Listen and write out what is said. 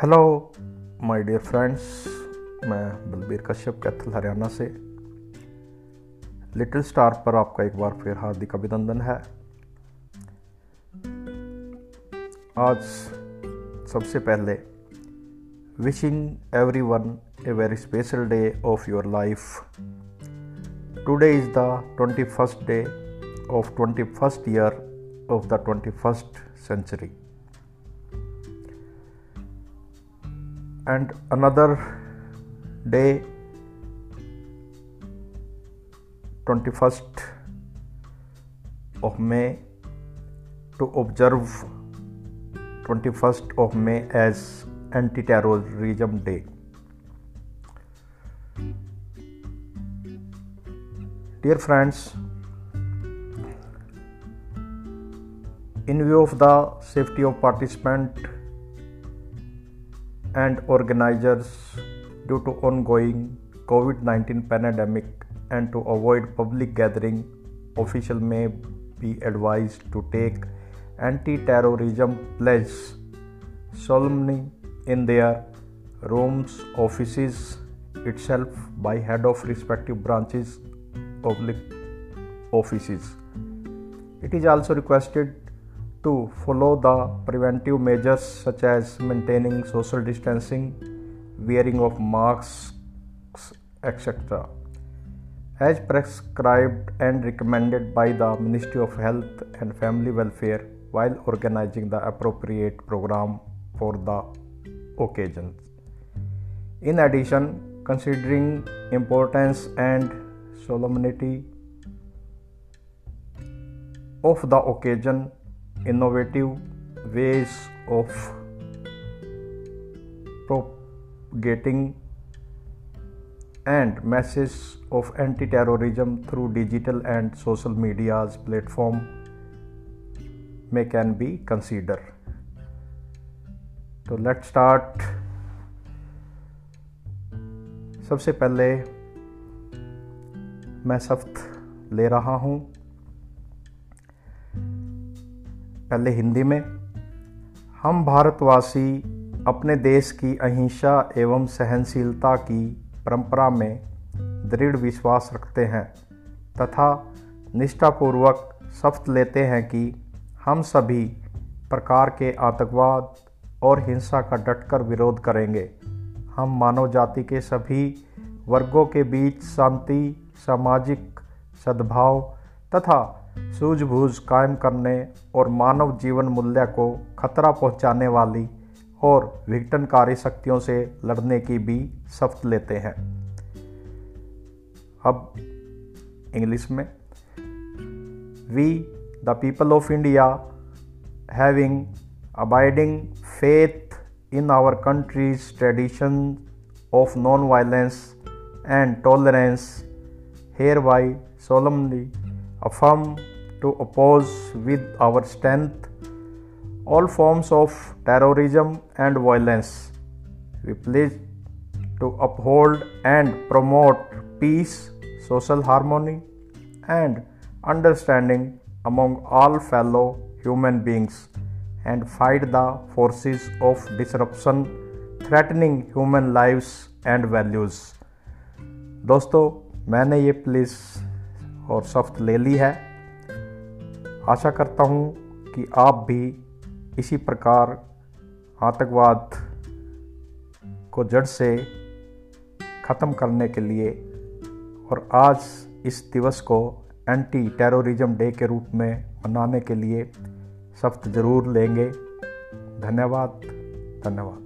Hello my dear friends मैं बलबीर कश्यप, कैथल, हरियाणा से। Little star पर आपका एक बार फिर हार्दिक अभिनंदन है। आज सबसे पहले wishing everyone a very special day of your life today is the twenty first day of twenty first year of the twenty first century and another day 21st of May to observe 21st of May as anti-terrorism day. Dear friends in view of the safety of participant and organizers due to ongoing COVID-19 pandemic and to avoid public gathering official may be advised to take anti-terrorism pledge solemnly in their rooms offices itself by head of respective branches public offices. It is also requested to follow the preventive measures such as maintaining social distancing, wearing of masks, etc. As prescribed and recommended by the Ministry of Health and Family Welfare while organizing the appropriate program for the occasions. In addition, considering importance and solemnity of the occasion innovative ways of propagating and message of anti-terrorism through digital and social media's platform may can be considered तो let start सबसे पहले मैं सख्त ले रहा हूँ पहले हिंदी में, हम भारतवासी अपने देश की अहिंसा एवं सहनशीलता की परंपरा में दृढ़ विश्वास रखते हैं तथा निष्ठापूर्वक शपथ लेते हैं कि हम सभी प्रकार के आतंकवाद और हिंसा का डटकर विरोध करेंगे। हम मानव जाति के सभी वर्गों के बीच शांति, सामाजिक सद्भाव तथा सूझबूझ कायम करने और मानव जीवन मूल्य को खतरा पहुँचाने वाली और विघटनकारी शक्तियों से लड़ने की भी शपथ लेते हैं। अब इंग्लिश में we the people of India having abiding faith in our country's tradition of non violence and tolerance hereby solemnly affirm to oppose with our strength all forms of terrorism and violence. We pledge to uphold and promote peace, social harmony, and understanding among all fellow human beings and fight the forces of disruption threatening human lives and values. दोस्तों मैंने ये please और सख्त ले ली है। आशा करता हूँ कि आप भी इसी प्रकार आतंकवाद को जड़ से ख़त्म करने के लिए और आज इस दिवस को एंटी टेररिज्म डे के रूप में मनाने के लिए सख्त ज़रूर लेंगे। धन्यवाद धन्यवाद।